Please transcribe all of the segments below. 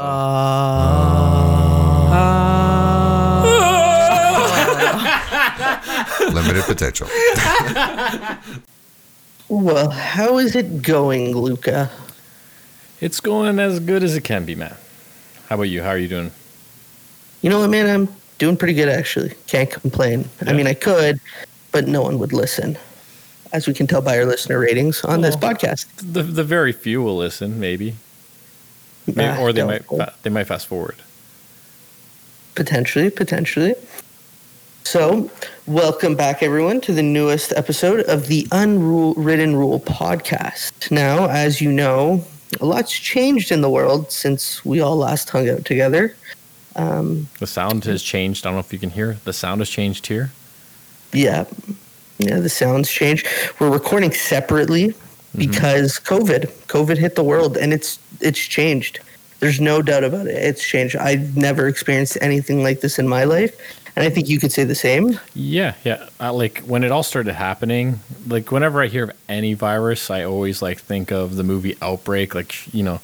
Uh, Limited potential. Well, how is it going, Luca? It's going as good as it can be, man. How about you? How are you doing? You know what, man? I'm doing pretty good, actually. Can't complain. I mean, I could, but no one would listen, as we can tell by our listener ratings on this podcast. The the very few will listen, maybe, May- Nah, or they might fa- they might fast forward. Potentially, potentially. So, welcome back, everyone, to the newest episode of the Unwritten Rule podcast. Now, as you know, a lot's changed in the world since we all last hung out together. Um, The sound has changed. I don't know if you can hear. The sound has changed here. yeah, yeah, the sounds changed. We're recording separately because COVID, COVID hit the world, and it's it's changed. There's no doubt about it. It's changed. I've never experienced anything like this in my life, and I think you could say the same. Yeah, yeah. Uh, like when it all started happening, like whenever I hear of any virus, I always like think of the movie Outbreak. Like you know,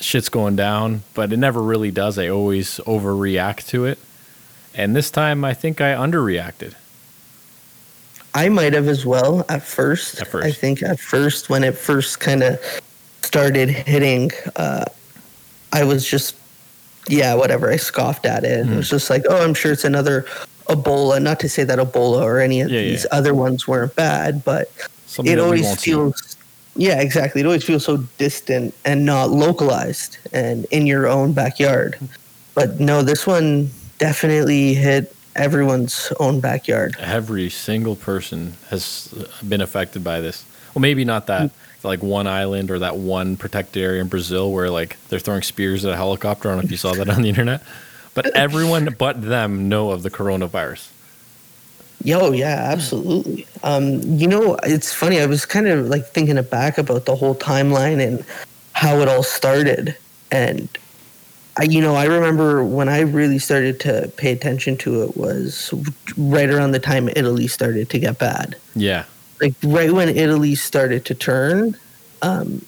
shit's going down, but it never really does. I always overreact to it, and this time I think I underreacted. I might have as well at first. At first. I think at first when it first kind of started hitting, uh, I was just, yeah, whatever. I scoffed at it. Hmm. It was just like, oh, I'm sure it's another Ebola. Not to say that Ebola or any of Yeah, yeah. these other ones weren't bad, but Something it always feels, yeah, exactly. It always feels so distant and not localized and in your own backyard. But no, this one definitely hit everyone's own backyard. every single person has been affected by this. Well, maybe not that like one island or that one protected area in Brazil where like they're throwing spears at a helicopter. I don't know if you saw that on the internet, but everyone but them know of the coronavirus. Yo, yeah, absolutely. Um, you know, it's funny. I was kind of like thinking it back about the whole timeline and how it all started. And I, you know, I remember when I really started to pay attention to it was right around the time Italy started to get bad. Yeah, Like right when Italy started to turn, um,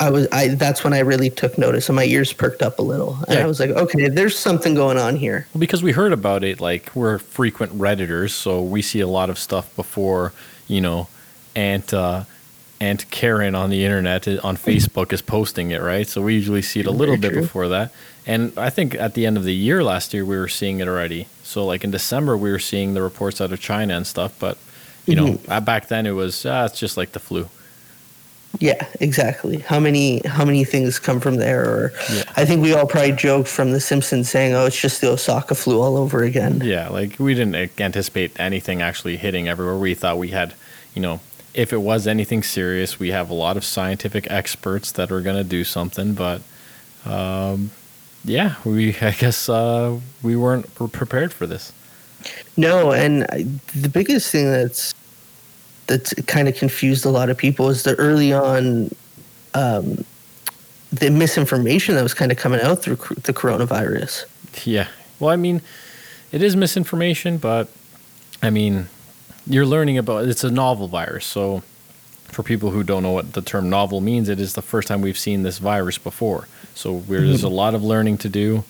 I was I that's when I really took notice and my ears perked up a little. And Yeah. I was like, okay, there's something going on here. well, because we heard about it. Like we're frequent redditors, so we see a lot of stuff before you know, Aunt uh, Aunt Karen on the internet uh, on Facebook is posting it, right? So we usually see it a little Very bit true. before that. And I think at the end of the year last year we were seeing it already. So like in December we were seeing the reports out of China and stuff, but you know, Mm-hmm. uh, back then it was ah, it's just like the flu. Yeah, exactly. How many how many things come from there? Or Yeah. I think we all probably joked from The Simpsons saying, "Oh, it's just the Osaka flu all over again." Yeah, like we didn't anticipate anything actually hitting everywhere. We thought we had, you know, if it was anything serious, we have a lot of scientific experts that are going to do something. But, um, yeah, we I guess uh, we weren't prepared for this. No, and I, the biggest thing that's that's kind of confused a lot of people is the early on um, the misinformation that was kind of coming out through cr- the coronavirus. Yeah. Well, I mean, it is misinformation, but I mean, you're learning about it's a novel virus. So, for people who don't know what the term novel means, it is the first time we've seen this virus before. So, there's a lot of learning to do,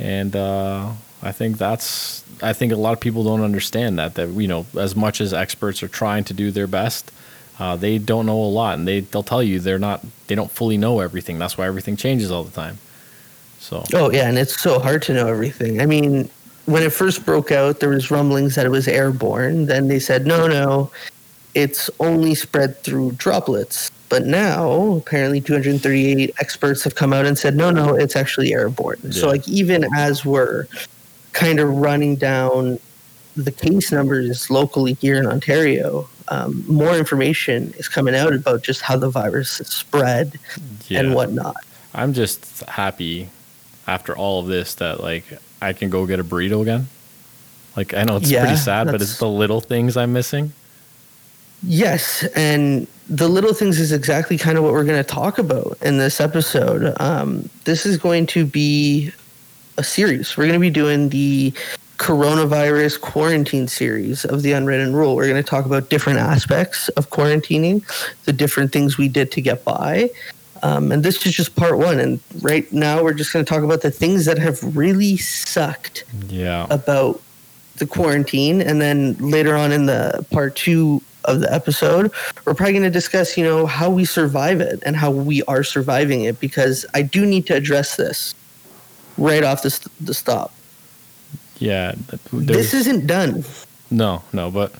and uh, I think that's I think a lot of people don't understand that that you know as much as experts are trying to do their best. Uh, they don't know a lot, and they they'll tell you they're not they don't fully know everything. That's why everything changes all the time. So Oh yeah, and it's so hard to know everything. I mean, when it first broke out, there was rumblings that it was airborne. Then they said, no, no, it's only spread through droplets. But now, apparently, 238 experts have come out and said, no, no, it's actually airborne. So, like, even as we're kind of running down the case numbers locally here in Ontario, um, more information is coming out about just how the virus is spread yeah. and whatnot. I'm just happy after all of this that like I can go get a burrito again. Like I know it's Yeah, pretty sad, but it's the little things I'm missing. Yes, and the little things is exactly kind of what we're going to talk about in this episode. Um, this is going to be a series. We're going to be doing the coronavirus quarantine series of the unwritten rule. We're going to talk about different aspects of quarantining, the different things we did to get by, Um, and this is just part one. And right now, we're just going to talk about the things that have really sucked Yeah. about the quarantine. And then later on in the part two of the episode, we're probably going to discuss, you know, how we survive it and how we are surviving it because I do need to address this right off the, st- the stop. Yeah. This isn't done. No, no, but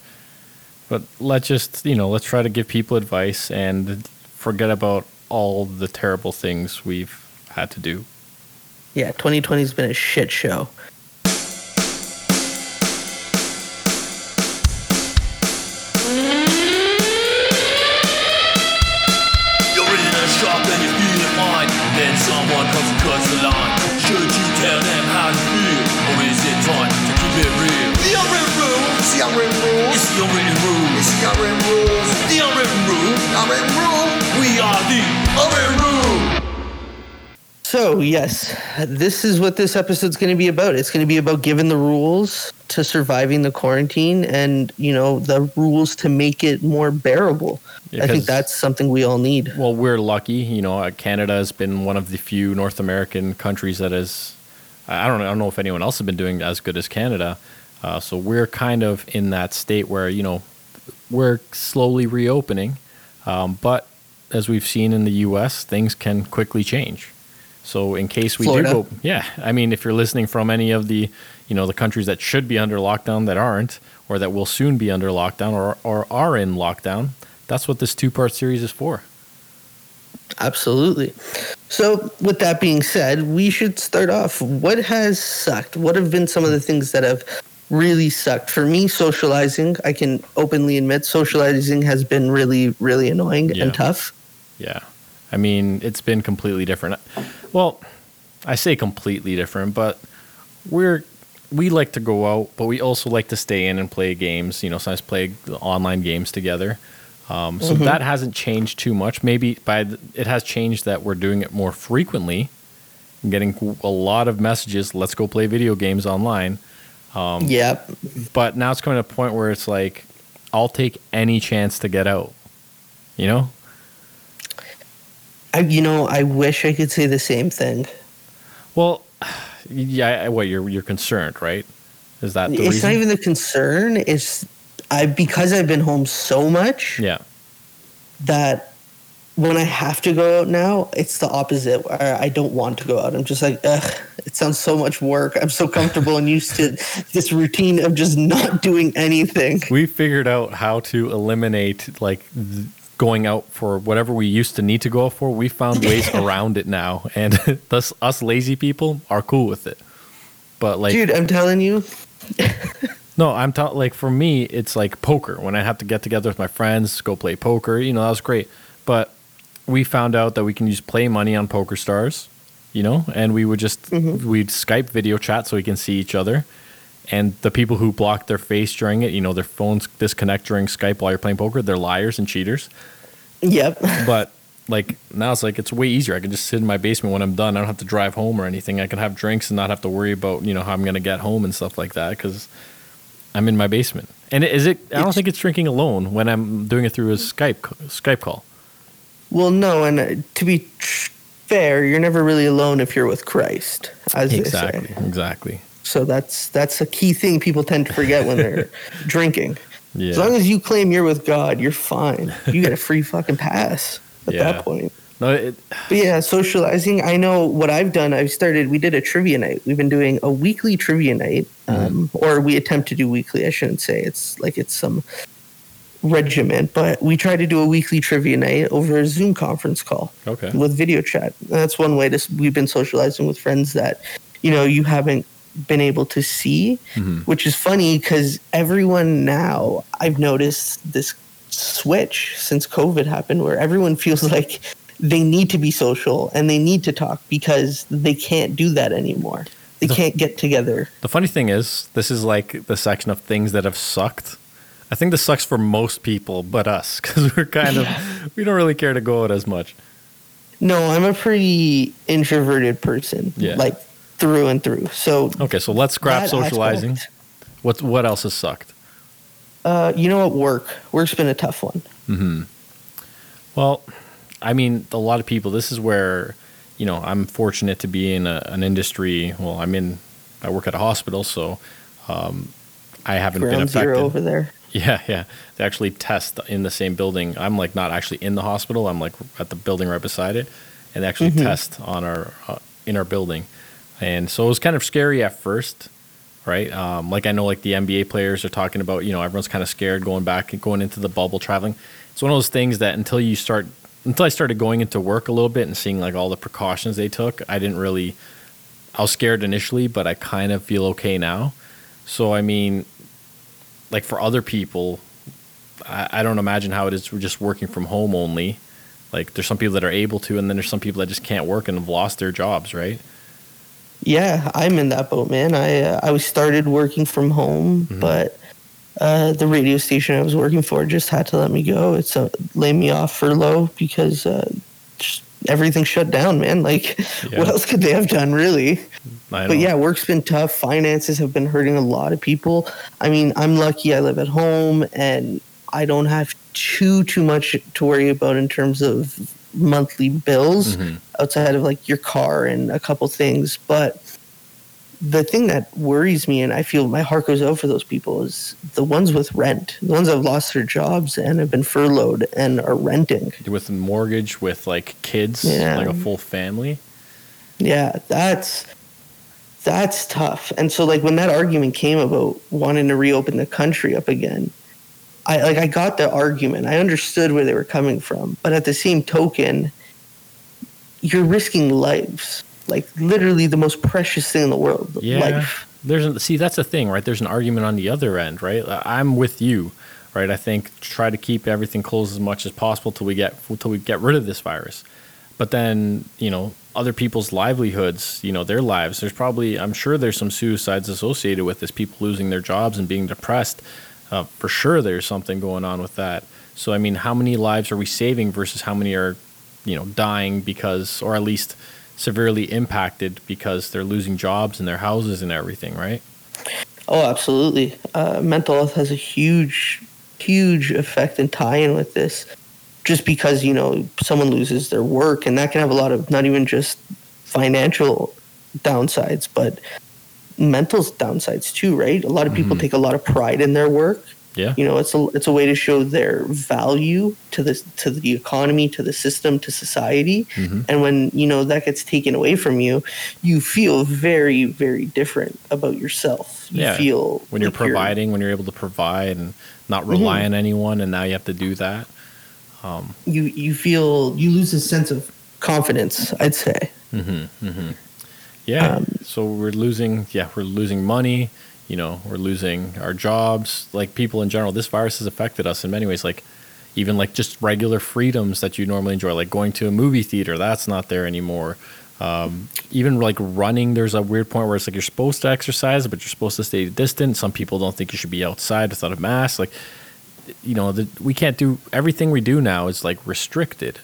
but let's just you know let's try to give people advice and forget about all the terrible things we've had to do. Yeah, 2020 has been a shit show. So, yes, this is what this episode's going to be about. It's going to be about giving the rules to surviving the quarantine and, you know, the rules to make it more bearable. Yeah, I think that's something we all need. Well, we're lucky, you know. uh, Canada has been one of the few North American countries that has. I don't know. I don't know if anyone else has been doing as good as Canada. Uh, so we're kind of in that state where you know we're slowly reopening, um, but as we've seen in the U.S., things can quickly change. So in case we Florida. do go, yeah, I mean, if you're listening from any of the, you know, the countries that should be under lockdown that aren't, or that will soon be under lockdown, or or are in lockdown, that's what this two part series is for. Absolutely. So, with that being said, we should start off. What has sucked? What have been some of the things that have really sucked? For me, socializing, I can openly admit, socializing has been really, really annoying Yeah. and tough. Yeah. I mean, it's been completely different. Well, I say completely different, but we're we like to go out, but we also like to stay in and play games, you know, sometimes play online games together. Um, so that hasn't changed too much. Maybe by th- it has changed that we're doing it more frequently, and getting a lot of messages, let's go play video games online. Um, yep. But now it's coming to a point where it's like I'll take any chance to get out. You know? I, you know, I wish I could say the same thing. Well, yeah. What you're you're concerned, right? Is that the it's reason? not even the concern. It's I because I've been home so much yeah, that when I have to go out now, it's the opposite. Where I don't want to go out. I'm just like, ugh, it sounds so much work. I'm so comfortable and used to this routine of just not doing anything. we figured out how to eliminate like going out for whatever we used to need to go out for. We found ways around it now, and thus us lazy people are cool with it. But like, Dude, I'm telling you, no, I'm ta- like for me, it's like poker. When I have to get together with my friends, go play poker. You know, that was great. But we found out that we can use play money on Poker Stars. You know, and we would just mm-hmm. we'd Skype video chat so we can see each other. And the people who block their face during it, you know, their phones disconnect during Skype while you're playing poker. They're liars and cheaters. yep. But like now, it's like it's way easier. I can just sit in my basement when I'm done. I don't have to drive home or anything. I can have drinks and not have to worry about you know how I'm gonna get home and stuff like that because I'm in my basement. And is it? I don't It's- think it's drinking alone when I'm doing it through a Skype Skype call. Well, no, and uh, to be tr- fair, you're never really alone if you're with Christ, as Exactly. Exactly. So that's that's a key thing people tend to forget when they're drinking. Yeah. As long as you claim you're with God, you're fine. You get a free fucking pass at Yeah. that point. no, it, But yeah, socializing. I know what I've done. I've started. We did a trivia night. We've been doing a weekly trivia night, um, or we attempt to do weekly. I shouldn't say it's like it's some regiment, but we try to do a weekly trivia night over a Zoom conference call okay. with video chat. That's one way to. We've been socializing with friends that you know you haven't been able to see, Mhm. which is funny because everyone now I've noticed this switch since COVID happened where everyone feels like they need to be social and they need to talk because they can't do that anymore. They The- can't get together. The funny thing is, this is like the section of things that have sucked. I think this sucks for most people, but us, because we're kind of we don't really care to go out as much. No, I'm a pretty introverted person, Yeah. like through and through. So Okay, so let's scrap socializing. What what else has sucked? Uh, you know what? Work. Work's been a tough one. Hmm. Well, I mean, a lot of people. This is where, you know, I'm fortunate to be in a, an industry. Well, I'm in. I work at a hospital, so um, I haven't been Ground affected. zero over there. Yeah, yeah. They actually test in the same building. I'm like not actually in the hospital. I'm like at the building right beside it, and they actually test on our uh, in our building. And so it was kind of scary at first, right? Um, like I know like the NBA players are talking about. You know, everyone's kind of scared going back and going into the bubble traveling. It's one of those things that until you start, until I started going into work a little bit and seeing like all the precautions they took, I didn't really. I was scared initially, but I kind of feel okay now. So I mean, like for other people, I, I don't imagine how it is for just working from home only. Like there's some people that are able to, and then there's some people that just can't work and have lost their jobs, right? Yeah, I'm in that boat, man. I uh, I was started working from home, but uh, the radio station I was working for just had to let me go. It's a, laid me off furlough because uh, just everything shut down, man. Like, Yeah. what else could they have done, really? But yeah, work's been tough. Finances have been hurting a lot of people. I mean, I'm lucky I live at home and I don't have too too much to worry about in terms of monthly bills Mhm. outside of like your car and a couple things. But the thing that worries me and I feel my heart goes out for those people is the ones with rent, the ones that have lost their jobs and have been furloughed and are renting. with mortgage, with like kids, Yeah. like a full family. Yeah, that's that's tough. And so like when that argument came about wanting to reopen the country up again, I like I got the argument. I understood where they were coming from, but at the same token, you're risking lives. Like literally the most precious thing in the world, Yeah. life. There's a, see that's the thing, right? There's an argument on the other end, right? I'm with you, right? I think try to keep everything closed as much as possible till we get till we get rid of this virus. But then, you know, other people's livelihoods, you know, their lives. There's probably, I'm sure, there's some suicides associated with this. People losing their jobs and being depressed. Uh, for sure, there's something going on with that. So, I mean, how many lives are we saving versus how many are, you know, dying because, or at least severely impacted because they're losing jobs and their houses and everything, right? Oh, absolutely. Uh, mental health has a huge, huge effect and tie-in with this. Just because you know someone loses their work, and that can have a lot of not even just financial downsides, but mental downsides too. Right? A lot of people mm-hmm. take a lot of pride in their work. Yeah. You know, it's a it's a way to show their value to the to the economy, to the system, to society. Mhm. And when you know that gets taken away from you, you feel very very different about yourself. You Yeah. feel when you're like you're- providing, when you're able to provide and not rely mm-hmm. on anyone, and now you have to do that. Um, you you feel you lose a sense of confidence. I'd say. Mm-hmm. Yeah. Um, so we're losing. Yeah, we're losing money. You know, we're losing our jobs. Like people in general, this virus has affected us in many ways. Like even like just regular freedoms that you normally enjoy, like going to a movie theater. That's not there anymore. Um, even like running, there's a weird point where it's like you're supposed to exercise, but you're supposed to stay distant. Some people don't think you should be outside without a mask. Like, you know, the, we can't do everything we do now is like restricted.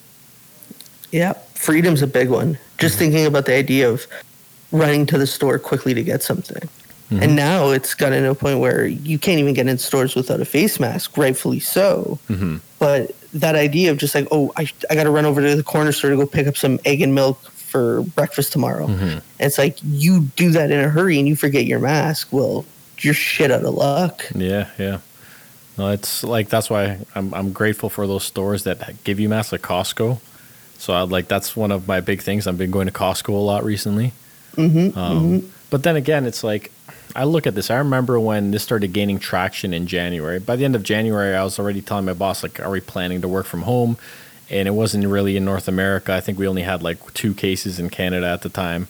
Yeah, freedom's a big one. Just thinking about the idea of running to the store quickly to get something. And now it's gotten to a point where you can't even get in stores without a face mask, rightfully so. Mm-hmm. But that idea of just like, oh, I, I got to run over to the corner store to go pick up some egg and milk for breakfast tomorrow. Mhm. It's like you do that in a hurry and you forget your mask. Well, you're shit out of luck. Yeah, yeah. No, it's like that's why I'm I'm grateful for those stores that give you masks like Costco. So I like that's one of my big things. I've been going to Costco a lot recently. Mm-hmm, Um, But then again, it's like I look at this. I remember when this started gaining traction in January. By the end of January, I was already telling my boss like, "Are we planning to work from home?" And it wasn't really in North America. I think we only had like two cases in Canada at the time,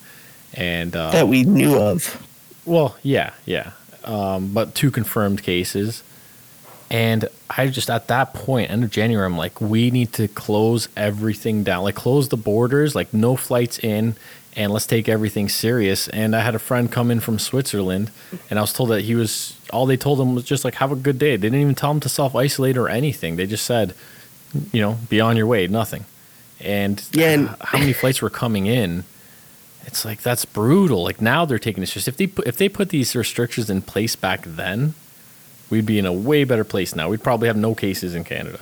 and uh, that we knew of. well, yeah, yeah. Um, but two confirmed cases. And I just, at that point, end of January, I'm like, we need to close everything down. Like, close the borders, like, no flights in, and let's take everything serious. And I had a friend come in from Switzerland, and I was told that he was, all they told him was just like, have a good day. They didn't even tell him to self isolate or anything. They just said, you know, be on your way, nothing. And Yeah, and- how many flights were coming in? It's like that's brutal. Like now they're taking this. Just if they put, if they put these restrictions in place back then, we'd be in a way better place now. We'd probably have no cases in Canada.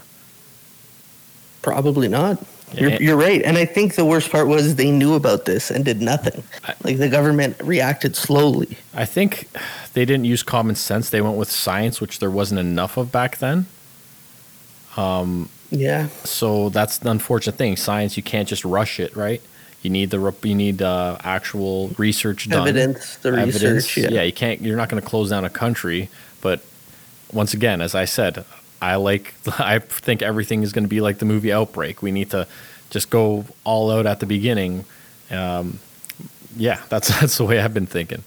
Probably not. You're, you're right. And I think the worst part was they knew about this and did nothing. Like the government reacted slowly. I think they didn't use common sense. They went with science, which there wasn't enough of back then. Yeah. So that's the unfortunate thing. Science, you can't just rush it, right? You need the you need uh, actual research done. Evidence, the research. Yeah. you can't. You're not going to close down a country. But once again, as I said, I like. I think everything is going to be like the movie Outbreak. We need to just go all out at the beginning. Um, yeah, that's that's the way I've been thinking.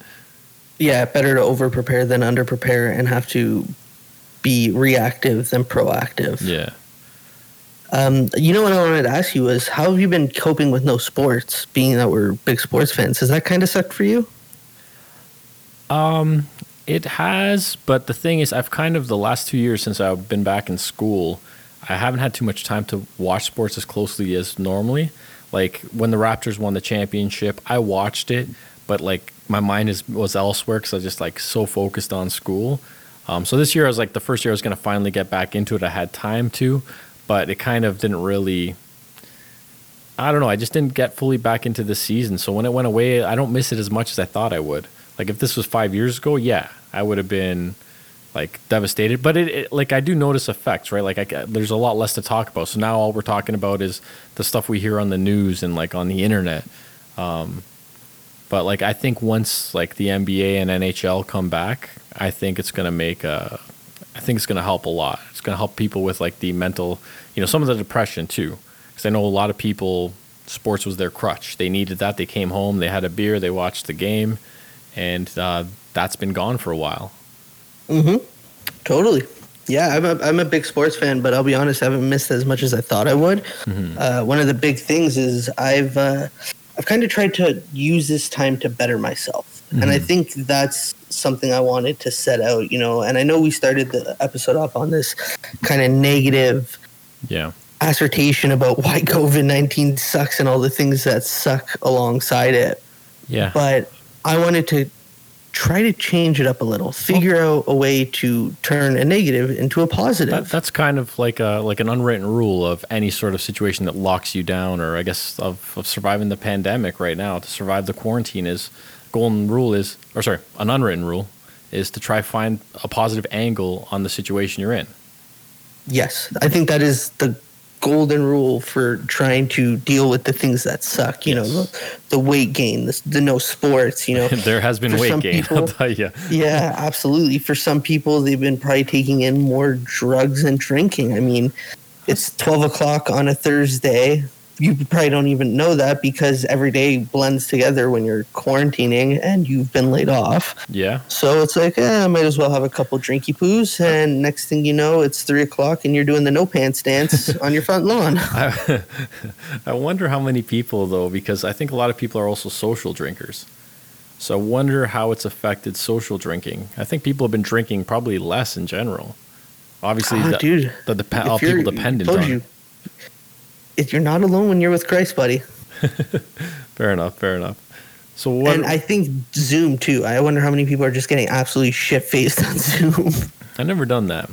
Yeah. Better to over prepare than under prepare and have to be reactive than proactive. Yeah. Um, you know what I wanted to ask you was how have you been coping with no sports, being that we're big sports fans? Has that kind of sucked for you? Um, it has, but the thing is, I've kind of the last two years since I've been back in school, I haven't had too much time to watch sports as closely as normally. Like when the Raptors won the championship, I watched it, but like my mind is was elsewhere because I was just like so focused on school. Um, so this year I was like the first year I was gonna finally get back into it. I had time to, but it kind of didn't really. I don't know. I just didn't get fully back into the season. So when it went away, I don't miss it as much as I thought I would. Like if this was five years ago, yeah, I would have been like devastated. But it, it like I do notice effects, right? Like I, there's a lot less to talk about. So now all we're talking about is the stuff we hear on the news and like on the internet. Um, but like I think once like the NBA and NHL come back, I think it's gonna make a. I think it's gonna help a lot. It's gonna help people with like the mental, you know, some of the depression too. Because I know a lot of people, sports was their crutch. They needed that. They came home, they had a beer, they watched the game, and uh, that's been gone for a while. Mhm. Totally. Yeah, I'm a, I'm a big sports fan, but I'll be honest, I haven't missed as much as I thought I would. Uh, one of the big things is I've uh, I've kind of tried to use this time to better myself, and I think that's something I wanted to set out. You know, and I know we started the episode off on this kind of negative Yeah. assertion about why COVID nineteen sucks and all the things that suck alongside it Yeah. but I wanted to try to change it up a little, figure out a way to turn a negative into a positive. That, that's kind of like a like an unwritten rule of any sort of situation that locks you down, or I guess of, of surviving the pandemic right now. To survive the quarantine is golden rule is, or sorry, an unwritten rule is to try find a positive angle on the situation you're in. yes, I think that is the golden rule for trying to deal with the things that suck. You know, the, the weight gain, the, the no sports. You know, there has been For weight gain, I'll people- you. yeah, absolutely. For some people, they've been probably taking in more drugs and drinking. I mean, it's 12 o'clock on a Thursday. You probably don't even know that because every day blends together when you're quarantining and you've been laid off. Yeah. So it's like, eh, I might as well have a couple drinky poos. And next thing you know, it's three o'clock and you're doing the no pants dance on your front lawn. I, I wonder how many people though, because I think a lot of people are also social drinkers. So I wonder how it's affected social drinking. I think people have been drinking probably less in general. Obviously, Ah, the, dude, the if all people dependent on. you, it. If you're not alone when you're with Christ, buddy. Fair enough. Fair enough. So what? and I think Zoom too. I wonder how many people are just getting absolutely shit faced on Zoom. I've never done that.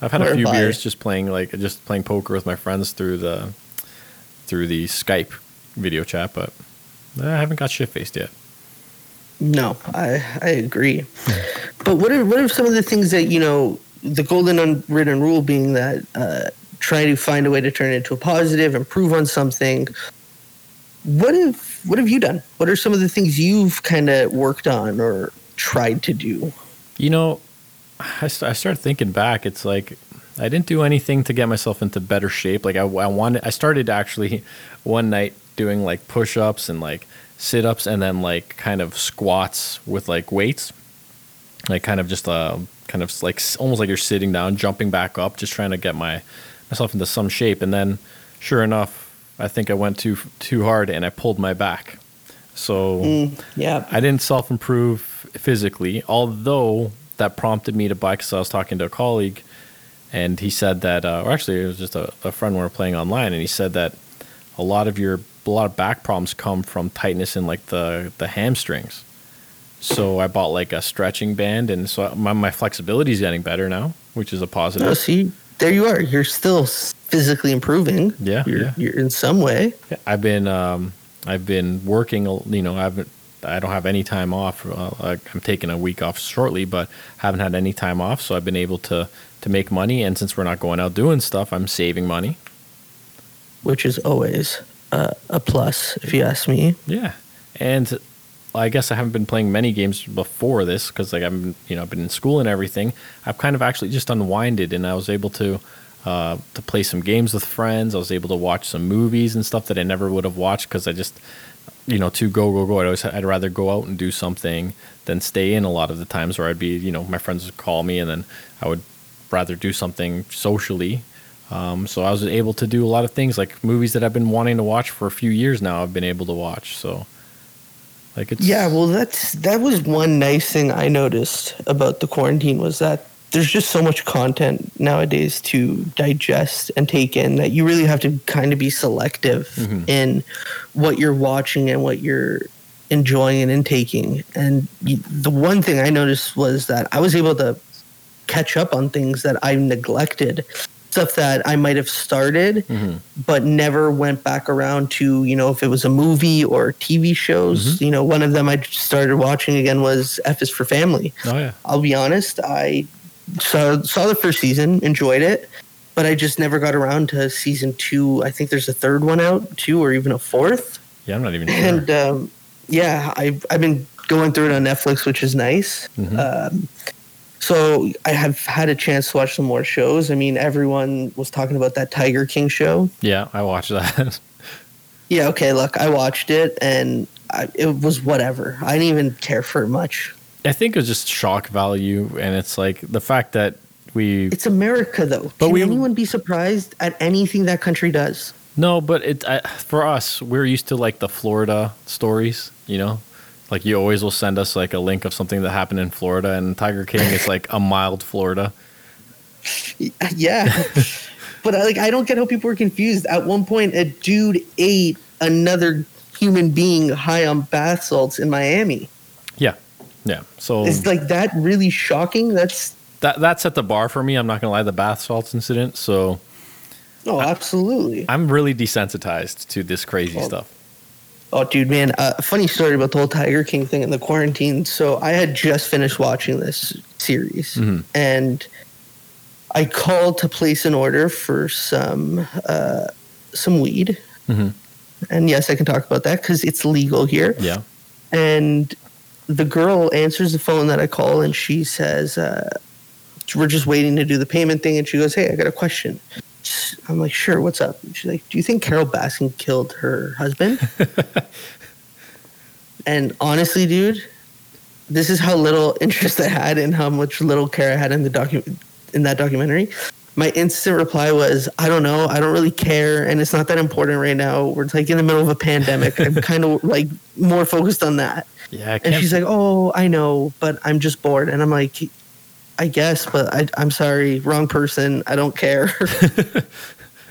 I've had a few beers just playing like just playing poker with my friends through the through the Skype video chat, but I haven't got shit faced yet. no, I I agree. But what are what are some of the things that you know the golden unwritten rule being that uh, try to find a way to turn it into a positive, improve on something. What have what have you done? What are some of the things you've kind of worked on or tried to do? You know, I, st- I started thinking back. It's like I didn't do anything to get myself into better shape. Like I, I wanted, I started actually one night doing like push ups and like sit ups and then like kind of squats with like weights, like kind of just uh, kind of like almost like you're sitting down, jumping back up, just trying to get my myself into some shape. And then, sure enough, I think I went too too hard and I pulled my back. So. Mm, yeah, I didn't self improve physically, although that prompted me to buy because I was talking to a colleague and he said that, uh, or actually, it was just a, a friend we were playing online, and he said that a lot of your a lot of back problems come from tightness in like the the hamstrings. So I bought like a stretching band, and so my my flexibility is getting better now, which is a positive. No, see, there you are. You're still physically improving. Yeah, you're, yeah. you're in some way. Yeah, I've been um, I've been working. You know, I haven't. I don't have any time off. Uh, I'm taking a week off shortly, but haven't had any time off, so I've been able to to make money. And since we're not going out doing stuff, I'm saving money. which is always uh, a plus, if you ask me. Yeah, and I guess I haven't been playing many games before this because like I'm you know I've been in school and everything. I've kind of actually just unwinded, and I was able to uh, to play some games with friends. I was able to watch some movies and stuff that I never would have watched because I just you know to go go go. I'd always I'd rather go out and do something than stay in a lot of the times where I'd be you know my friends would call me and then I would rather do something socially. Um, so I was able to do a lot of things like movies that I've been wanting to watch for a few years now. I've been able to watch. So like it's Yeah, well, that's that was one nice thing I noticed about the quarantine was that there's just so much content nowadays to digest and take in that you really have to kind of be selective Mhm. in what you're watching and what you're enjoying and intaking. And the one thing I noticed was that I was able to catch up on things that I neglected, stuff that I might have started Mhm. but never went back around to you know if it was a movie or TV shows. You know, one of them I started watching again was F is for Family. Oh yeah. I'll be honest, I saw saw the first season, enjoyed it, but I just never got around to season two. I think there's a third one out, two or even a fourth. Yeah, I'm not even sure. And um, yeah, I've I've been going through it on Netflix, which is nice. Mhm. Um, so I have had a chance to watch some more shows. I mean, everyone was talking about that Tiger King show. yeah, I watched that. Yeah, okay, look, I watched it and I, it was whatever. I didn't even care for it much. I think it was just shock value, and it's like the fact that we It's America, though. But Can we- anyone be surprised at anything that country does? no, but it I, for us, we're used to like the Florida stories, you know. Like you always will send us like a link of something that happened in Florida, and Tiger King is like a mild Florida. Yeah. but like, I don't get how people are confused. At one point, a dude ate another human being high on bath salts in Miami. Yeah, yeah. So Is like that really shocking? That's that that set the bar for me. I'm not gonna lie, the bath salts incident. So oh, absolutely. I'm really desensitized to this crazy Well, stuff. Oh, dude, man. Uh, funny story about the whole Tiger King thing in the quarantine. So I had just finished watching this series, Mhm. and I called to place an order for some uh, some weed. Mhm. And yes, I can talk about that because it's legal here. Yeah. And the girl answers the phone that I call, and she says, uh, "We're just waiting to do the payment thing." And she goes, "Hey, I got a question." I'm like, "Sure, what's up?" And she's like, "Do you think Carole Baskin killed her husband?" and honestly, dude, this is how little interest I had and how much little care I had in the docu- in that documentary. My instant reply was, "I don't know. I don't really care, and it's not that important right now. We're like in the middle of a pandemic. I'm kind of like more focused on that." Yeah. And she's like, "Oh, I know, but I'm just bored." And I'm like, "I guess, but I, I'm sorry, wrong person. I don't care."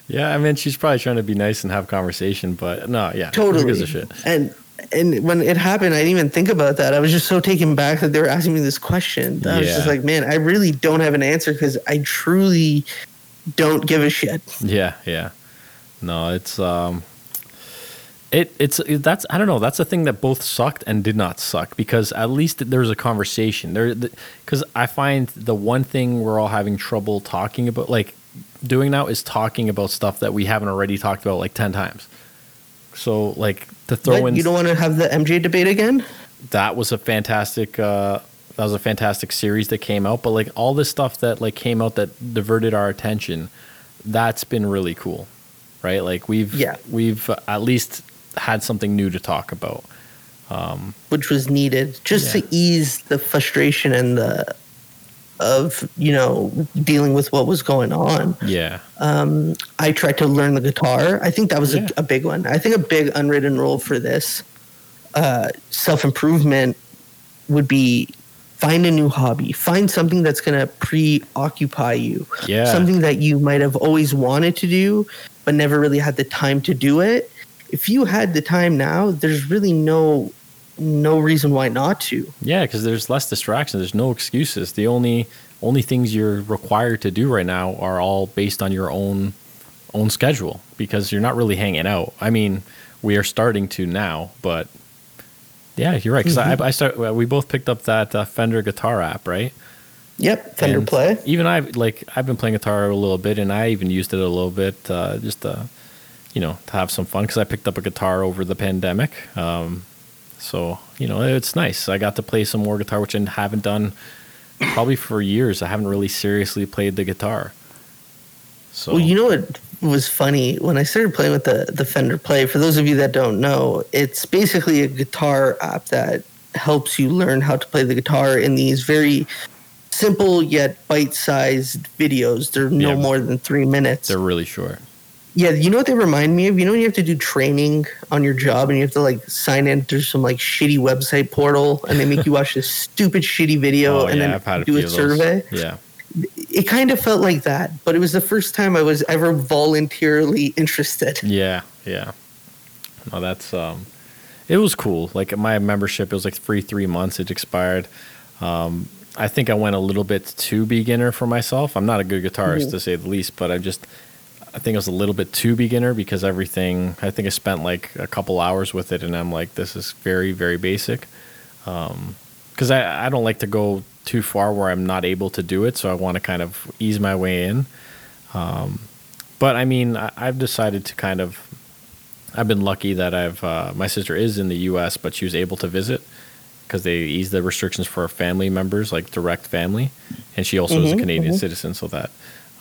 Yeah, I mean, she's probably trying to be nice and have conversation, but no, yeah, who totally. gives a shit? And and when it happened, I didn't even think about that. I was just so taken back that they were asking me this question. I was Yeah. just like, man, I really don't have an answer because I truly don't give a shit. Yeah, yeah. No, it's um, it it's it, that's I don't know. That's a thing that both sucked and did not suck because at least there's a conversation there. Because I find the one thing we're all having trouble talking about, like doing now, is talking about stuff that we haven't already talked about like ten times. So like to throw in you don't want to have the MJ debate again? that was a fantastic uh that was a fantastic series that came out but like all this stuff that like came out that diverted our attention that's been really cool right like we've Yeah. we've at least had something new to talk about which was needed just Yeah. to ease the frustration and the of you know dealing with what was going on. yeah Um, I tried to learn the guitar. I think that was Yeah. a, a big one. I think a big unwritten rule for this uh, self improvement would be find a new hobby, find something that's going to preoccupy you, Yeah. something that you might have always wanted to do but never really had the time to do it. If you had the time now, there's really no no reason why not to. yeah because there's less distraction there's no excuses the only only things you're required to do right now are all based on your own own schedule because you're not really hanging out. I mean, we are starting to now, but yeah, you're right. Because I, I start. We both picked up that uh, Fender guitar app, right? Yep, Fender And Play. Even I like I've been playing guitar a little bit, and I even used it a little bit uh, just to, you know, to have some fun because I picked up a guitar over the pandemic. Um, so you know, it's nice. I got to play some more guitar, which I haven't done probably for years. I haven't really seriously played the guitar. So Well, you know what was funny when I started playing with the the Fender Play. For those of you that don't know, it's basically a guitar app that helps you learn how to play the guitar in these very simple yet bite-sized videos. They're no Yeah. more than three minutes. they're really short. Yeah, you know what they remind me of? You know when you have to do training on your job and you have to like sign in through some like shitty website portal and they make you watch this stupid shitty video Oh and yeah, then a do few a survey? Yeah. It kind of felt like that, but it was the first time I was ever voluntarily interested. Yeah, yeah. No, that's um, it was cool. Like my membership, it was like free three months. It expired. Um, I think I went a little bit too beginner for myself. I'm not a good guitarist to say the least, but I just, I think I was a little bit too beginner because everything. I think I spent like a couple hours with it, and I'm like, this is very, very basic. Because I, I don't like to go too far where I'm not able to do it, so I want to kind of ease my way in. Um, but I mean, I, I've decided to kind of I've been lucky that I've uh, my sister is in the U.S., but she was able to visit because they eased the restrictions for family members, like direct family, and she also is a Mhm, Canadian mhm. citizen, so that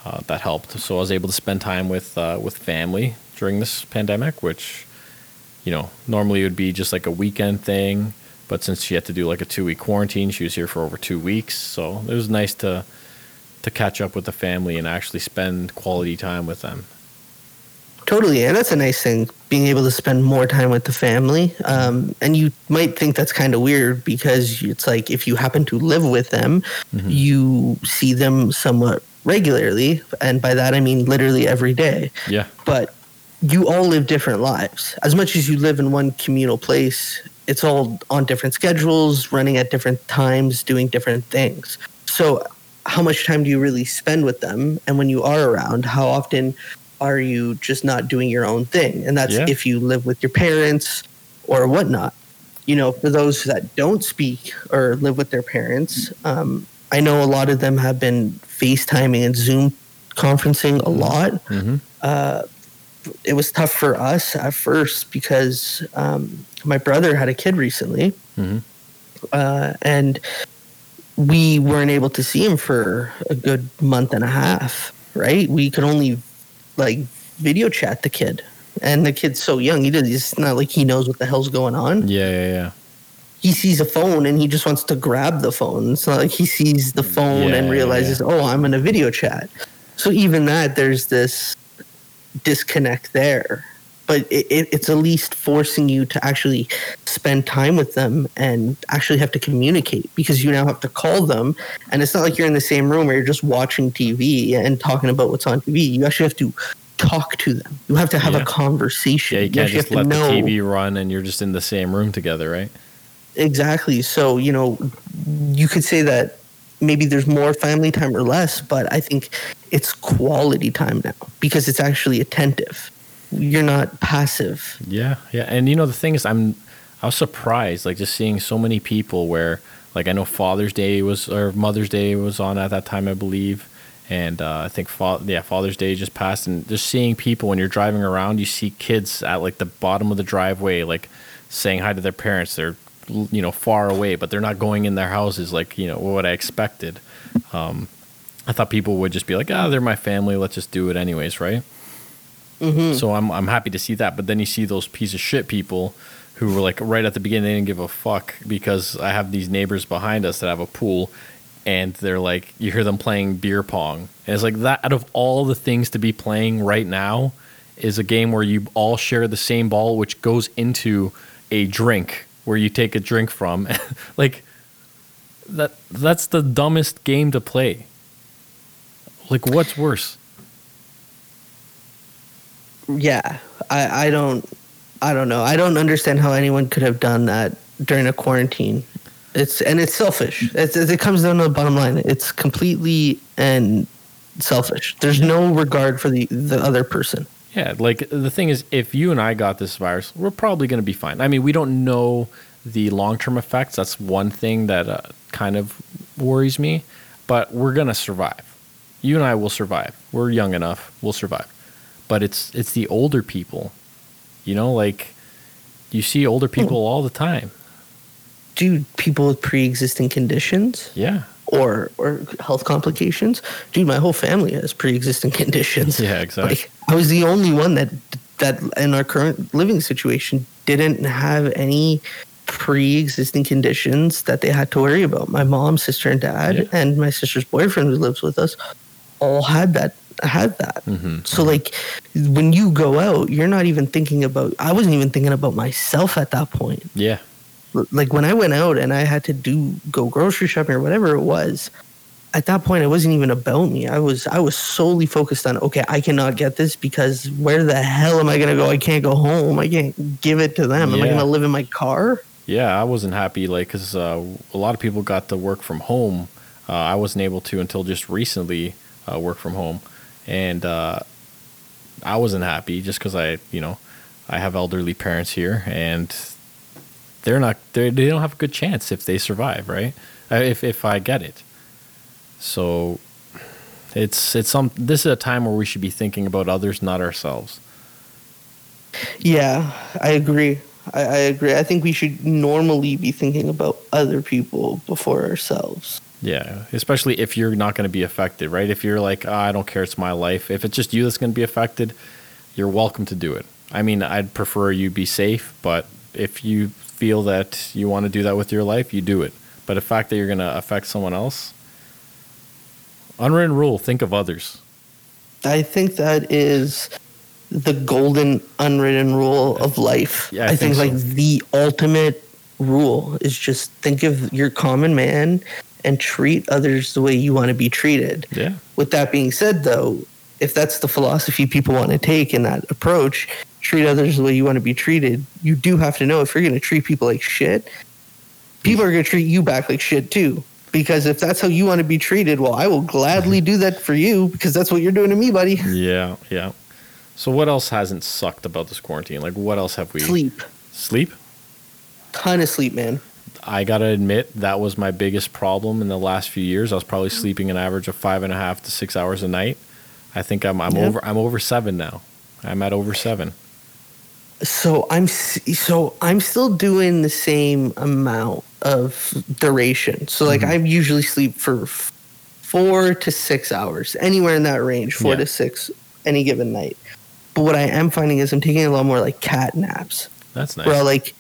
uh, that helped. So I was able to spend time with uh, with family during this pandemic, which you know normally it would be just like a weekend thing, but since she had to do like a two week quarantine, she was here for over two weeks, so it was nice to to catch up with the family and actually spend quality time with them. Totally, and that's a nice thing being able to spend more time with the family. Um, and you might think that's kind of weird because it's like if you happen to live with them, you see them somewhat regularly, and by that I mean literally every day. Yeah. But you all live different lives. As much as you live in one communal place, it's all on different schedules, running at different times, doing different things. So, how much time do you really spend with them? And when you are around, how often are you just not doing your own thing? And that's Yeah. if you live with your parents or whatnot. You know, for those that don't speak or live with their parents, um, I know a lot of them have been FaceTiming and Zoom conferencing a lot hmm it was tough for us at first because um, my brother had a kid recently, hmm uh, and we weren't able to see him for a good month and a half. Right? We could only like video chat the kid, and the kid's so young. He does. It's not like he knows what the hell's going on. Yeah, yeah, yeah. He sees a phone and he just wants to grab the phone. It's not like he sees the mm, phone Yeah, and yeah, realizes, oh, I'm in a video chat. So even that, there's this disconnect there. But it, it, it's at least forcing you to actually spend time with them and actually have to communicate because you now have to call them. And it's not like you're in the same room where you're just watching TV and talking about what's on TV. You actually have to talk to them. You have to have Yeah. a conversation. Yeah, you can't actually just have let to the TV run and you're just in the same room together, right? Exactly. So, you know, you could say that maybe there's more family time or less, but I think it's quality time now because it's actually attentive. You're not passive. Yeah, yeah. And you know the thing is, I'm I was surprised, like just seeing so many people where, like I know Father's Day was or Mother's Day was on at that time, I believe, and uh, I think fa- yeah Father's Day just passed, and just seeing people when you're driving around, you see kids at like the bottom of the driveway, like saying hi to their parents. They're you know far away, but they're not going in their houses like you know what I expected. Um, I thought people would just be like, ah, they're my family. Let's just do it anyways, right? So I'm I'm happy to see that. But then you see those piece of shit people who were like right at the beginning they didn't give a fuck because I have these neighbors behind us that have a pool and they're like you hear them playing beer pong. And it's like that out of all the things to be playing right now is a game where you all share the same ball which goes into a drink where you take a drink from. like that that's the dumbest game to play. Like what's worse? Yeah. I, I don't I don't know. I don't understand how anyone could have done that during a quarantine. It's and it's selfish. It's, it comes down to the bottom line. It's completely and selfish. There's no regard for the the other person. Yeah, like the thing is, if you and I got this virus, we're probably going to be fine. I mean, we don't know the long term effects. That's one thing that uh, kind of worries me, but we're going to survive. You and I will survive. We're young enough. We'll survive. But it's it's the older people, you know, like you see older people all the time. Dude, people with pre-existing conditions Yeah. Or or health complications. Dude, my whole family has pre-existing conditions. Yeah, exactly. Like I was the only one that that in our current living situation didn't have any pre-existing conditions that they had to worry about. My mom, sister, and dad, Yeah. and my sister's boyfriend who lives with us, all had that had that. Mhm, So like when you go out, you're not even thinking about. I wasn't even thinking about myself at that point Yeah. Like when I went out and I had to do go grocery shopping or whatever it was, at that point it wasn't even about me. I was I was solely focused on okay, I cannot get this because where the hell am I gonna go? I can't go home. I can't give it to them. Am I gonna live in my car? Yeah, I wasn't happy, like, because uh, a lot of people got to work from home. Uh, I wasn't able to until just recently uh, work from home, and uh, I wasn't happy just because I, you know, I have elderly parents here, and they're not, they they don't have a good chance if they survive, right? Uh, if if I get it, so it's it's some. This is a time where we should be thinking about others, not ourselves. Yeah, I agree. I, I agree. I think we should normally be thinking about other people before ourselves. Yeah, especially if you're not going to be affected, right? If you're like, "Ah, I don't care, it's my life. If it's just you that's going to be affected, you're welcome to do it. I mean, I'd prefer you be safe, but if you feel that you want to do that with your life, you do it. But the fact that you're going to affect someone else, unwritten rule, think of others. I think that is the golden unwritten rule of life. Yeah, I I, think, think like the ultimate rule is just think of your common man and treat others the way you want to be treated. Yeah. With that being said, though, if that's the philosophy people want to take in that approach, treat others the way you want to be treated, you do have to know if you're going to treat people like shit, people are going to treat you back like shit too. Because if that's how you want to be treated, well, I will gladly do that for you because that's what you're doing to me, buddy. Yeah, yeah. So what else hasn't sucked about this quarantine? Like what else have we Sleep. Sleep? Ton of sleep, man. I gotta admit that was my biggest problem in the last few years. I was probably sleeping an average of five and a half to six hours a night. I think I'm I'm Yeah. over I'm over seven now. I'm at over seven. So I'm so I'm still doing the same amount of duration. So like Mm-hmm. I usually sleep for f- four to six hours, anywhere in that range, four Yeah. to six, any given night. But what I am finding is I'm taking a lot more like cat naps, That's nice. where I like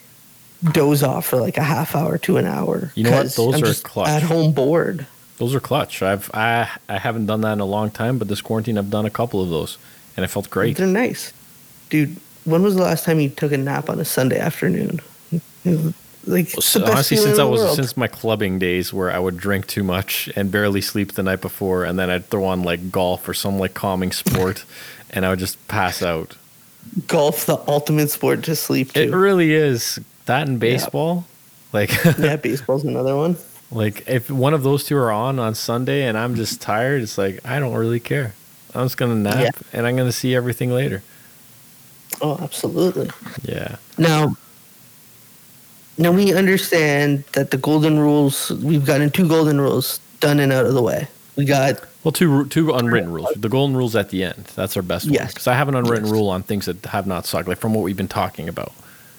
doze off for like a half hour to an hour. You know what? Those I'm are clutch. At home bored. those are clutch. I've I I haven't done that in a long time, but this quarantine I've done a couple of those, and it felt great. They're nice, dude. When was the last time you took a nap on a Sunday afternoon? Like it's the best Honestly, since I was world. since my clubbing days where I would drink too much and barely sleep the night before, and then I'd throw on like golf or some like calming sport, and I would just pass out. golf the ultimate sport to sleep It really is that and baseball. Like yeah, baseball's another one. Like if one of those two are on on Sunday and I'm just tired, it's like I don't really care. I'm just gonna nap Yeah. and I'm gonna see everything later. Oh, absolutely. Yeah, Now, now we understand that the golden rules. We've gotten two golden rules done and out of the way. We got well, two two unwritten rules. The golden rules at the end. That's our best one. Yes. Because I have an unwritten Yes. rule on things that have not sucked, like from what we've been talking about.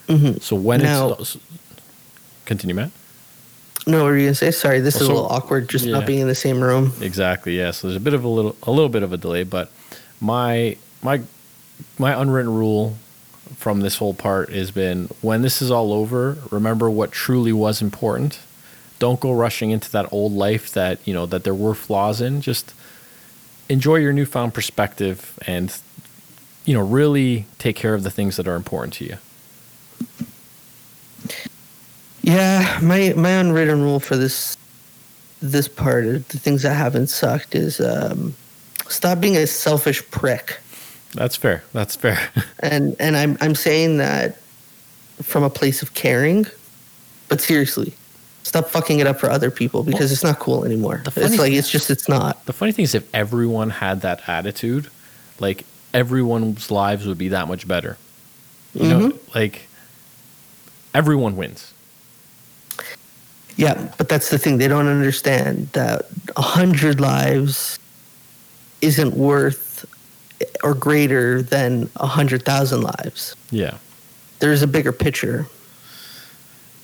Mhm. So when Now- it's continue, Matt. no. What were you gonna say? Sorry, this is Also- a little awkward. Just yeah. not being in the same room. Exactly. Yeah. So there's a bit of a little a little bit of a delay, but my my my unwritten rule from this whole part has been when this is all over, remember what truly was important. Don't go rushing into that old life that, you know, that there were flaws in. Just enjoy your newfound perspective and you know, really take care of the things that are important to you. Yeah, my my unwritten rule for this this part, of the things that haven't sucked, is um, stop being a selfish prick. That's fair. That's fair. and and I'm I'm saying that from a place of caring, but seriously, Stop fucking it up for other people because it's not cool anymore. It's like thing- it's just it's not. The funny thing is, if everyone had that attitude, like everyone's lives would be that much better. You know, mm-hmm. like everyone wins. Yeah, but that's the thing. They don't understand that a hundred lives isn't worth or greater than a hundred thousand lives. Yeah. There's a bigger picture.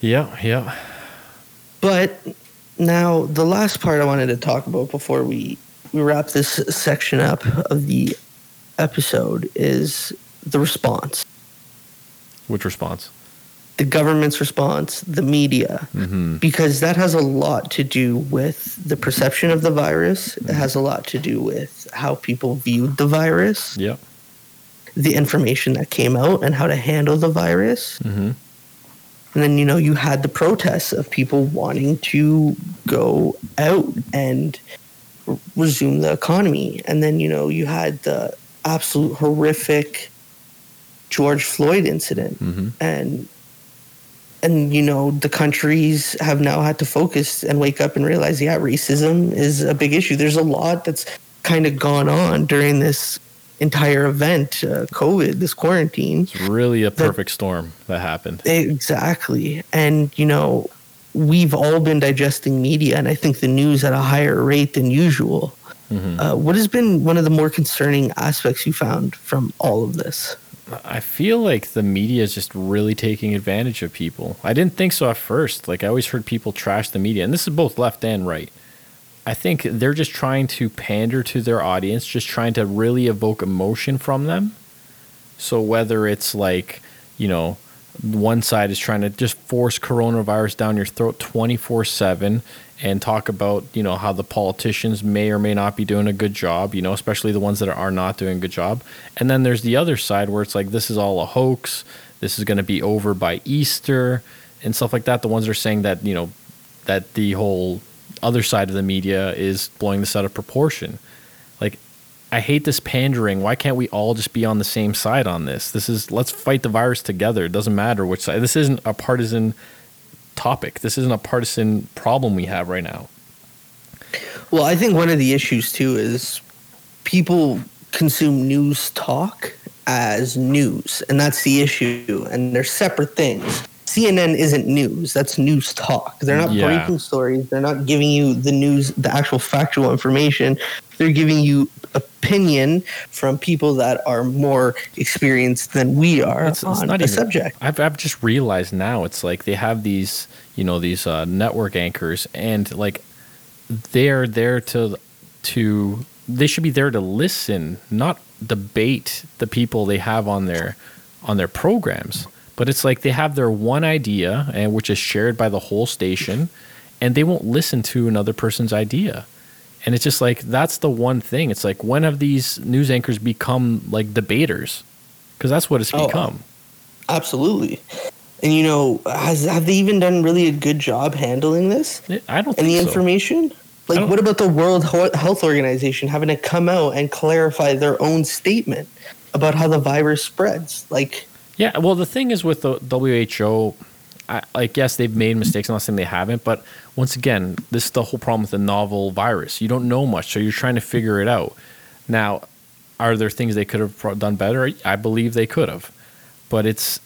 Yeah. Yeah. But now the last part I wanted to talk about before we, we wrap this section up of the episode is the response. Which response? The government's response, the media, Mm-hmm. because that has a lot to do with the perception of the virus. It has a lot to do with how people viewed the virus, Yeah. the information that came out, and how to handle the virus. Mm-hmm. And then, you know, you had the protests of people wanting to go out and r- resume the economy. And then, you know, you had the absolute horrific George Floyd incident. Mm-hmm. And, and, you know, the countries have now had to focus and wake up and realize, yeah, racism is a big issue. There's a lot that's kind of gone on during this entire event, uh, COVID, this quarantine. It's really a perfect storm that happened. Exactly. And, you know, we've all been digesting media, and I think the news at a higher rate than usual. Mhm. Uh, what has been one of the more concerning aspects you found from all of this? I feel like the media is just really taking advantage of people. I didn't think so at first. Like I always heard people trash the media, and this is both left and right. I think they're just trying to pander to their audience, just trying to really evoke emotion from them. So whether it's like, you know, one side is trying to just force coronavirus down your throat 24/7 and talk about, you know, how the politicians may or may not be doing a good job, you know, especially the ones that are not doing a good job. And then there's the other side where it's like this is all a hoax. This is going to be over by Easter and stuff like that. The ones that are saying that, you know, that the whole other side of the media is blowing this out of proportion. Like I hate this pandering. Why can't we all just be on the same side on this? This is let's fight the virus together. It doesn't matter which side. This isn't a partisan topic. This isn't a partisan problem we have right now. Well, I think one of the issues too is people consume news talk as news, and that's the issue. And they're separate things. CNN isn't news. That's news talk. They're not Yeah. breaking stories. They're not giving you the news, the actual factual information. They're giving you opinion from people that are more experienced than we are It's- it's on not a even- subject. I've, I've just realized now it's like they have these, you know, these uh, network anchors, and like they're there to to they should be there to listen, not debate the people they have on their on their programs. But it's like they have their one idea, and which is shared by the whole station, and they won't listen to another person's idea. And it's just like that's the one thing. It's like when have these news anchors become like debaters? Because that's what it's Oh, become. Absolutely. And you know, has have they even done really a good job handling this? I don't and the so. information? Like, what about the World Health Organization having to come out and clarify their own statement about how the virus spreads? Like, Yeah, well, the thing is with the WHO, I, like, yes, they've made mistakes. I'm not saying they haven't, but once again, this is the whole problem with the novel virus. You don't know much, so you're trying to figure it out. Now, are there things they could have done better? I believe they could have, but it's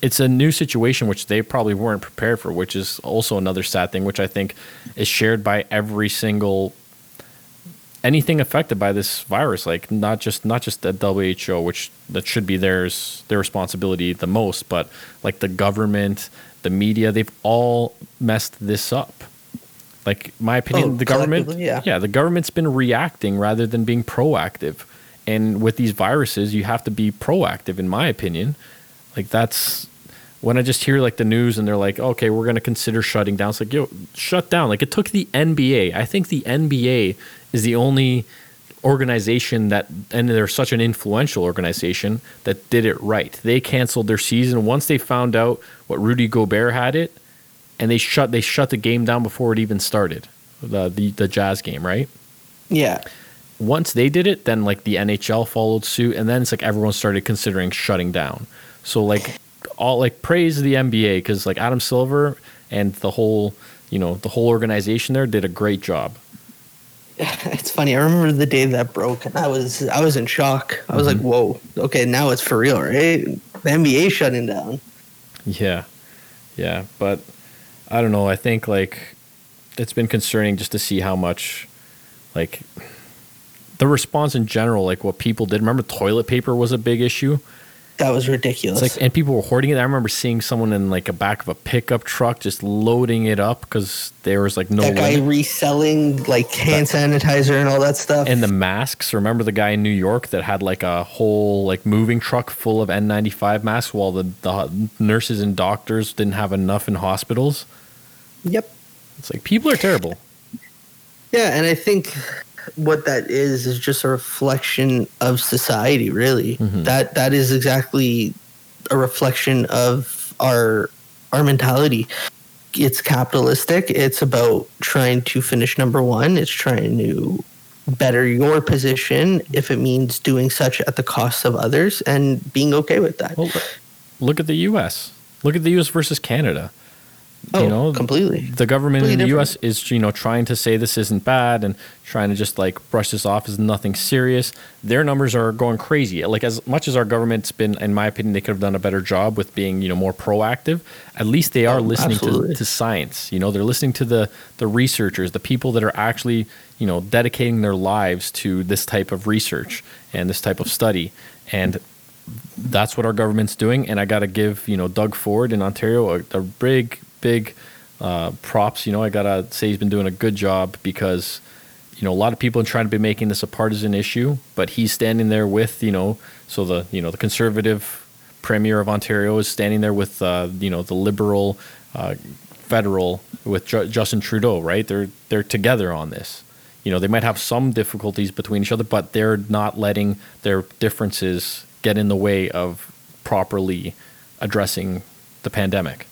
it's a new situation which they probably weren't prepared for, which is also another sad thing, which I think is shared by every single anything affected by this virus like not just not just the WHO which that should be theirs their responsibility the most but like the government the media they've all messed this up like my opinion Oh, the government yeah. yeah. the government's been reacting rather than being proactive and with these viruses you have to be proactive in my opinion like that's when I just hear like the news and they're like, okay, we're going to consider shutting down. It's like, yo, shut down. Like it took the NBA. I think the NBA is the only organization that, and they're such an influential organization that did it right. They canceled their season once they found out what Rudy Gobert had it, and they shut they shut the game down before it even started, the the, the Jazz game, right? yeah, once they did it, then like the NHL followed suit, and then it's like everyone started considering shutting down. So like all like praise the NBA because like Adam Silver and the whole you know the whole organization there did a great job. It's funny. I remember the day that broke, and I was I was in shock. I was like, mm-hmm. "Whoa, okay, now it's for real, right?" The NBA shutting down. Yeah, yeah, but I don't know. I think like it's been concerning just to see how much like the response in general, like what people did. Remember, toilet paper was a big issue. That was ridiculous. It's like, and people were hoarding it. I remember seeing someone in like a back of a pickup truck just loading it up because there was like no that guy limit. reselling like hand sanitizer and all that stuff. And the masks. Remember the guy in New York that had like a whole like moving truck full of N95 masks while the, the nurses and doctors didn't have enough in hospitals. yep. It's like people are terrible. Yeah, and I think what that is is just a reflection of society. Really, mm-hmm. that that is exactly a reflection of our our mentality. It's capitalistic. It's about trying to finish number one. It's trying to better your position if it means doing such at the cost of others and being okay with that. Well, look at the U.S. Look at the U.S. versus Canada. Oh, you know, completely. The government in Completely the U.S. is you know trying to say this isn't bad and trying to just like brush this off as nothing serious. Their numbers are going crazy. Like as much as our government's been, in my opinion, they could have done a better job with being you know more proactive. At least they are Oh, listening to, to science. You know, they're listening to the the researchers, the people that are actually you know dedicating their lives to this type of research and this type of study and that's what our government's doing. And I got to give, you know, Doug Ford in Ontario a, a big, big uh, props. You know, I got to say he's been doing a good job because, you know, a lot of people are trying to be making this a partisan issue, but he's standing there with, you know, so the, you know, the conservative premier of Ontario is standing there with, uh, you know, the liberal uh, federal with Ju- Justin Trudeau, right? They're, they're together on this. You know, they might have some difficulties between each other, but they're not letting their differences get in the way of properly addressing the pandemic.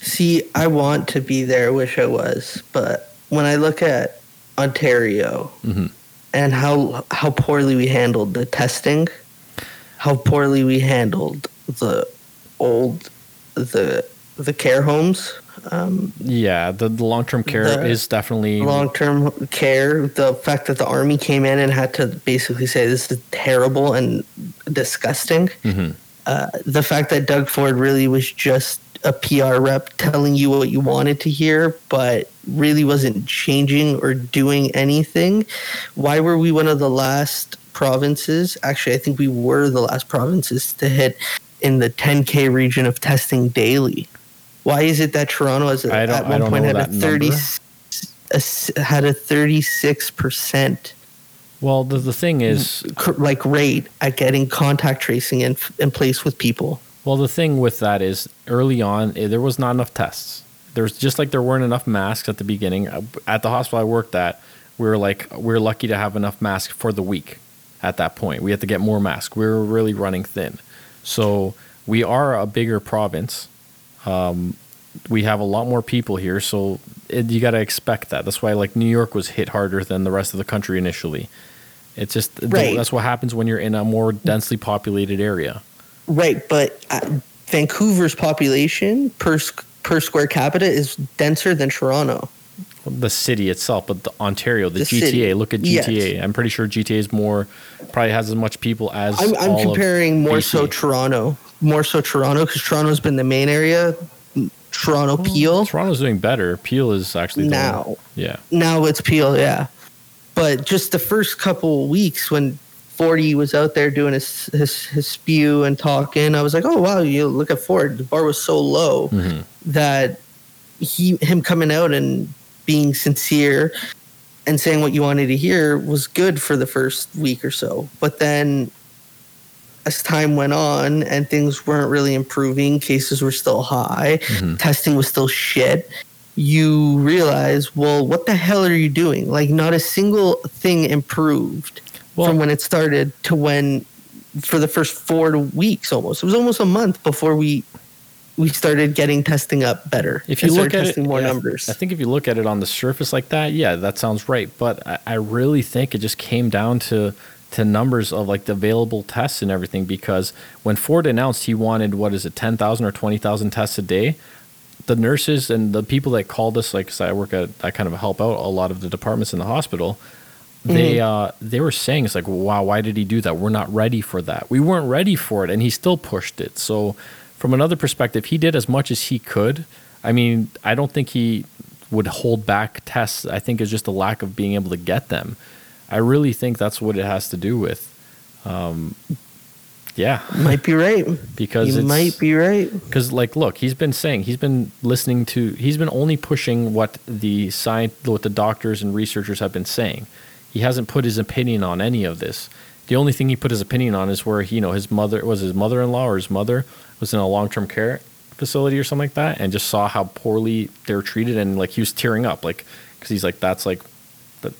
See, I want to be there. I wish I was, but when I look at Ontario Mhm. and how how poorly we handled the testing, how poorly we handled the old the the care homes, um, Yeah, the, the long term care is definitely long term care, the fact that the army came in and had to basically say this is terrible and disgusting. Mhm. Uh, the fact that Doug Ford really was just a PR rep telling you what you wanted to hear, but really wasn't changing or doing anything. Why were we one of the last provinces? Actually, I think we were the last provinces to hit in the 10K region of testing daily. Why is it that Toronto has don't- at one point had a 30 number. a had a 36% well. The, the thing is, like rate at getting contact tracing in in place with people. Well, the thing with that is early on eh, there was not enough tests. There's just like there weren't enough masks at the beginning. Uh, At the hospital I worked at, we were like we are lucky to have enough masks for the week. At that point, we had to get more masks. We were really running thin. So we are a bigger province. Um, we have a lot more people here, so it, you got to expect that. That's why like New York was hit harder than the rest of the country initially. It's just Right. that's what happens when you're in a more densely populated area. Right, but uh, Vancouver's population per per square capita is denser than Toronto. The city itself, but the Ontario, the, The GTA. city. Look at Yes. GTA. I'm pretty sure GTA is more, probably has as much people as. I'm, I'm comparing more so Toronto, more so Toronto because Toronto's been the main area. Toronto Peel Toronto's doing better. Peel is actually now. Yeah. Now it's Peel, yeah. But just the first couple weeks when Forty was out there doing his, his his spew and talking, I was like, oh wow, you look at Ford. The bar was so low Mhm. that he him coming out and being sincere and saying what you wanted to hear was good for the first week or so. But then as time went on and things weren't really improving, cases were still high, Mhm. testing was still shit. You realize, well, what the hell are you doing? Like, not a single thing improved Well- from when it started to when, for the first four weeks almost. It was almost a month before we we started getting testing up better. If you look at it, more yeah, numbers. I think if you look at it on the surface like that, yeah, that sounds right. But I, I really think it just came down to to numbers of like the available tests and everything. Because when Ford announced he wanted what is it, ten thousand or twenty thousand tests a day, the nurses and the people that called us, like 'cause I work at, I kind of help out a lot of the departments in the hospital. They uh, they were saying it's like, wow, why did he do that? We're not ready for that. We weren't ready for it, and he still pushed it. So, from another perspective, he did as much as he could. I mean, I don't think he would hold back tests. I think it's just a lack of being able to get them. I really think that's what it has to do with. Um, yeah, Might be right. because you might be right. because like look he's been saying he's been listening to he's been only pushing what the science what the doctors and researchers have been saying he hasn't put his opinion on any of this the only thing he put his opinion on is where he, you know his mother was his mother-in-law or his mother was in a long-term care facility or something like that and just saw how poorly they were treated and like he was tearing up like because he's like that's like the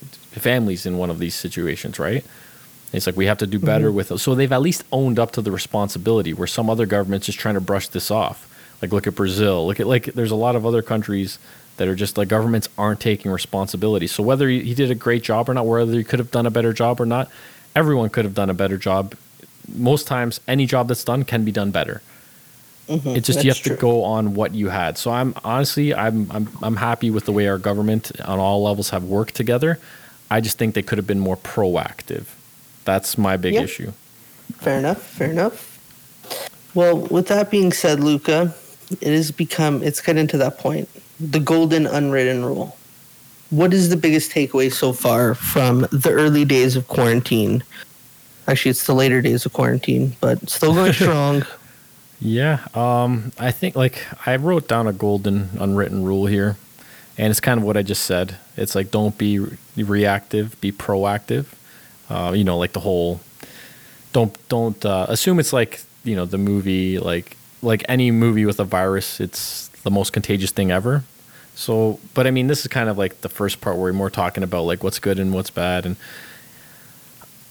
families in one of these situations right it's like we have to do mm-hmm. better with So they've at least owned up to the responsibility where some other governments just trying to brush this off. Like look at Brazil. Look at like there's a lot of other countries that are just like governments aren't taking responsibility. So whether he, he did a great job or not, whether he could have done a better job or not, everyone could have done a better job. Most times, any job that's done can be done better. Mm-hmm. It's just you have that's to go on what you had. So I'm honestly I'm I'm I'm happy with the way our government on all levels have worked together. I just think they could have been more proactive. That's my big Yeah. issue. Fair enough. Fair enough. Well, with that being said, Luca, it has become it's getting to that point. The golden unwritten rule. What is the biggest takeaway so far from the early days of quarantine? Actually, it's the later days of quarantine, but still going strong. Yeah, um, I think like I wrote down a golden unwritten rule here, and it's kind of what I just said. It's like don't be re- reactive, be proactive. Uh, you know, like the whole don't don't uh, assume it's like you know the movie like like any movie with a virus. It's the most contagious thing ever. So, but I mean, this is kind of like the first part where we're more talking about like what's good and what's bad, and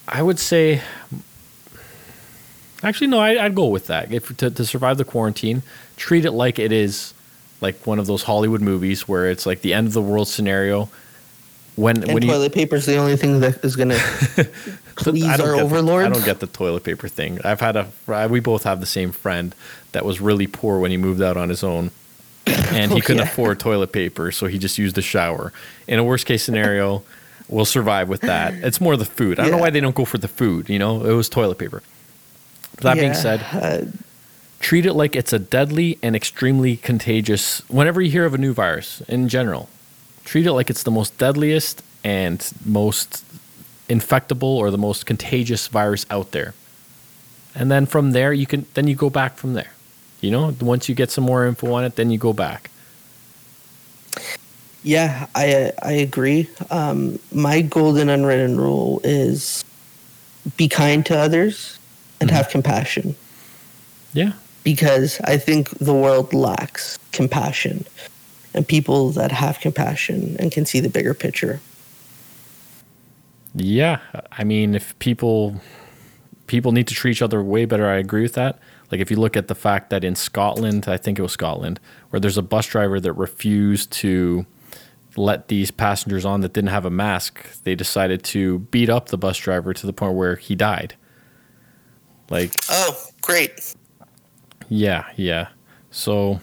I would say Actually, no, I, I'd go with that. If to, to survive the quarantine, treat it like it is like one of those Hollywood movies where it's like the end of the world scenario. When And when toilet paper is the only thing that is going to please I don't our get the- overlord. I don't get the toilet paper thing. I've had a we both have the same friend that was really poor when he moved out on his own, and he Oh, couldn't yeah. afford toilet paper, so he just used the shower. In a worst case scenario, we'll survive with that. It's more the food. I don't know why they don't go for the food. You know, it was toilet paper. But That being said, uh, treat it like it's a deadly and extremely contagious whenever you hear of a new virus in general treat it like it's the most deadliest and most infectable or the most contagious virus out there and then from there you can then you go back from there you know once you get some more info on it then you go back Yeah, I I agree. Um, my golden unwritten rule is be kind to others and Mm-hmm. have compassion yeah because I think the world lacks compassion and people that have compassion and can see the bigger picture. Yeah, I mean, if people people need to treat each other way better, I agree with that. Like if you look at the fact that in Scotland, I think it was Scotland, where there's a bus driver that refused to let these passengers on that didn't have a mask, they decided to beat up the bus driver to the point where he died. Like, Oh, great. yeah, yeah. So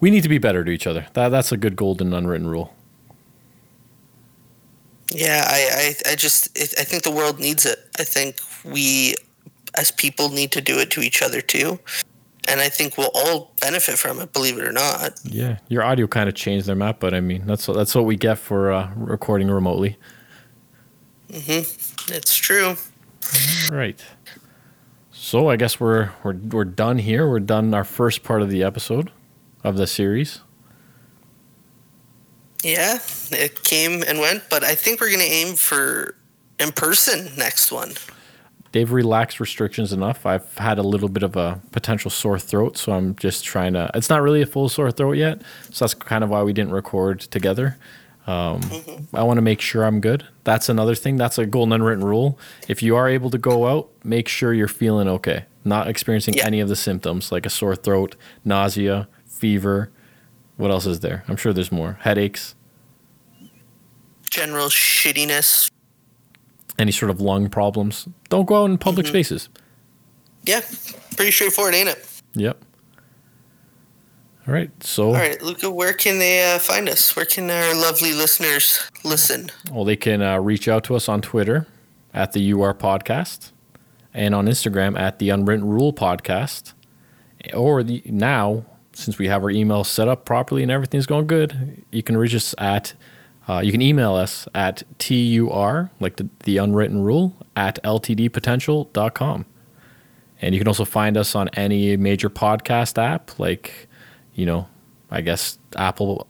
we need to be better to each other. That that's a good golden unwritten rule. Yeah, I, I, I just I think the world needs it. I think we as people need to do it to each other too. And I think we'll all benefit from it, believe it or not. Yeah, your audio kind of changed there, Matt. But I mean, that's that's what we get for uh, recording remotely. Mhm, It's true. Right. So I guess we're we're we're done here. We're done our first part of the episode of the series. Yeah, it came and went, but I think we're going to aim for in person next one. They've relaxed restrictions enough. I've had a little bit of a potential sore throat, so I'm just trying to. It's not really a full sore throat yet, so that's kind of why we didn't record together. Um, I want to make sure I'm good. That's another thing. That's a golden unwritten rule. If you are able to go out, make sure you're feeling okay, not experiencing Yeah. any of the symptoms like a sore throat, nausea, fever. What else is there? I'm sure there's more. Headaches, General shittiness. Any sort of lung problems. Don't go out in public spaces. Yeah, pretty straightforward, ain't it? Yep. All right. So, All right, Luca, where can they uh, find us? Where can our lovely listeners listen? well, they can uh, reach out to us on Twitter at the UR Podcast and on Instagram at the Unwritten Rule Podcast. Or the, now, since we have our email set up properly and everything's going good, you can reach us at, uh, you can email us at TUR, like the, the unwritten rule, at ltdpotential.com. And you can also find us on any major podcast app, like, you know, I guess Apple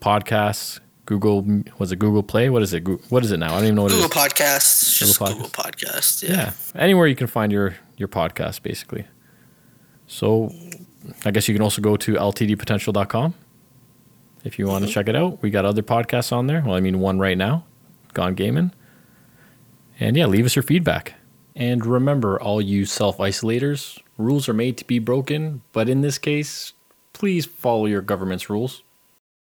Podcasts, Google, was it Google Play? What is it? What is it now? I don't even know what it is. Google Podcasts, just Google Google Podcasts. Yeah. Yeah, anywhere you can find your your podcast, basically. So, I guess you can also go to ltdpotential.com if you want to mm-hmm. check it out. We got other podcasts on there. Well, I mean, one right now, Gone Gaming. And yeah, leave us your feedback. And remember, all you self isolators, rules are made to be broken, but in this case, please follow your government's rules.